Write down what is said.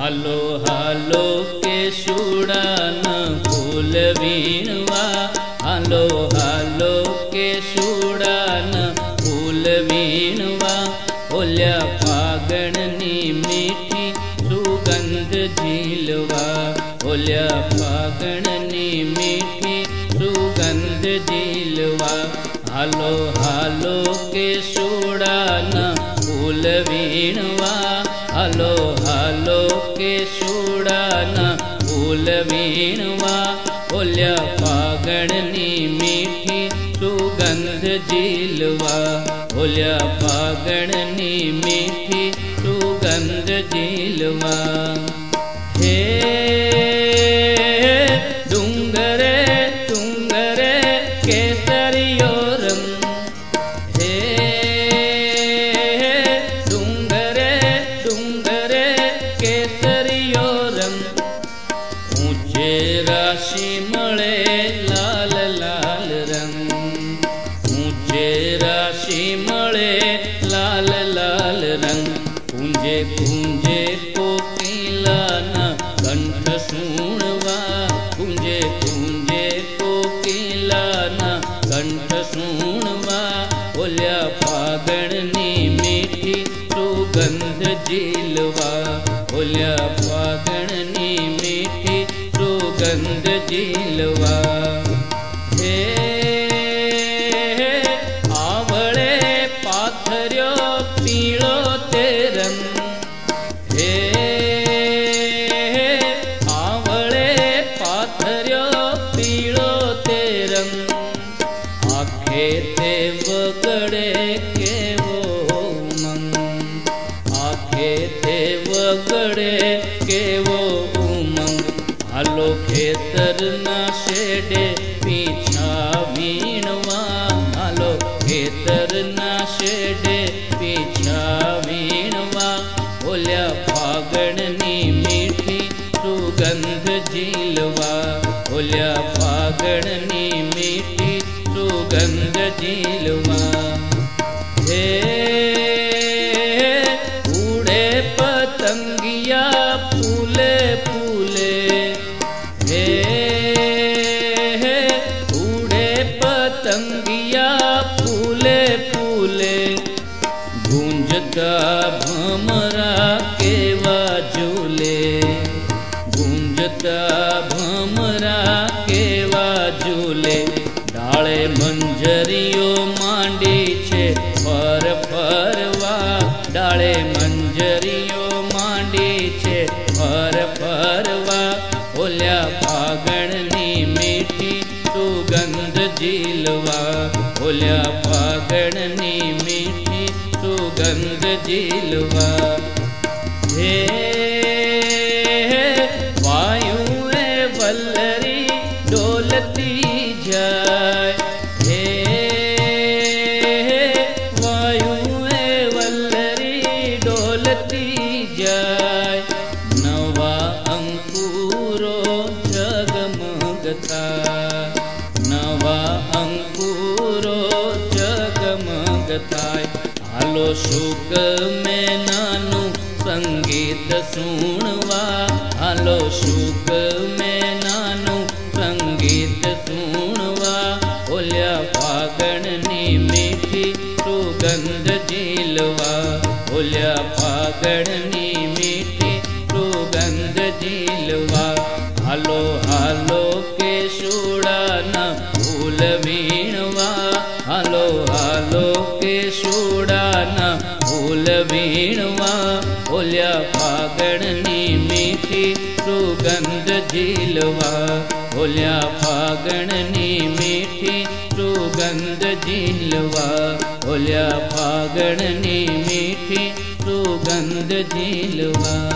Hello hello के सुड़न फूल वीणवा। Hello hello के सुड़न फूल वीणवा। पागण नी मीठी सुगंध झीलवा। ओल्या फागणनी मीठी सुगंध झीलवा। हलो हलो के सुड़न फूल वीणवा। હાલો હાલો કે સુડાના ફૂલ વીણવા ઓલ્યા ફાગણની મીઠી સુગંધ ઝીલવા ઓલ્યા ફાગણની મીઠી સુગંધ ઝીલવા હે મળે લાલ લાલ રંગ ઊંચે રાશિ મળે લાલ લાલ રંગ કુંજે કુંજે કોકિલાના કંઠ સુણવા કુંજે કુંજે કોકિલાના કંઠ સુણવા ઓલ્યા ફાગણની મીઠી સુગંધ ઝીલવા ઓલ્યા ફાગણની મીઠી कंद जिलवा। हे आवळे पाथर्यो पीळो ते रंग हे आवळे पाथर्यो पीळो ते आखे ते वगडे केवो मंग आखे ते वगडे केवो હાલો ગુંજતા ભમરા કેવા ઝૂલે? ગુંજતા ભમરા કેવા ઝૂલે? ડાળે મંજરીઓ માંડી છે પર ફરવા. ડાળે મંજરીઓ માંડી છે, ફર ફરવા. ઓલ્યા ફાગણની મીઠી સુગંધ ઓલ્યા ફાગણની रंग जिलवा। हे वायु बल्लरी डोलती जाए। हे वायु बल्लरी डोलती जाए। नवा अंकुरो जगमगता। नवा अंकुरो जगमगताय જગમગતાય હાલો શુક મેનાનું સંગીત સુણવા હાલો શુક મેનાનું સંગીત સુણવા ઓલ્યા ફાગણની મીઠી સુગંધ ઝીલવા ઓલ્યા ફાગણની મીઠી સુગંધ ઝીલવા હાલો હાલો કે સુડાના ફૂલ વીણવા હાલો હાલો खोल्या फागणनी मीठी सुगंध झीलवा. नी मेठि मीठी सुगंध झीलवा. नी मेठिगन्ध मीठी सुगंध झीलवा.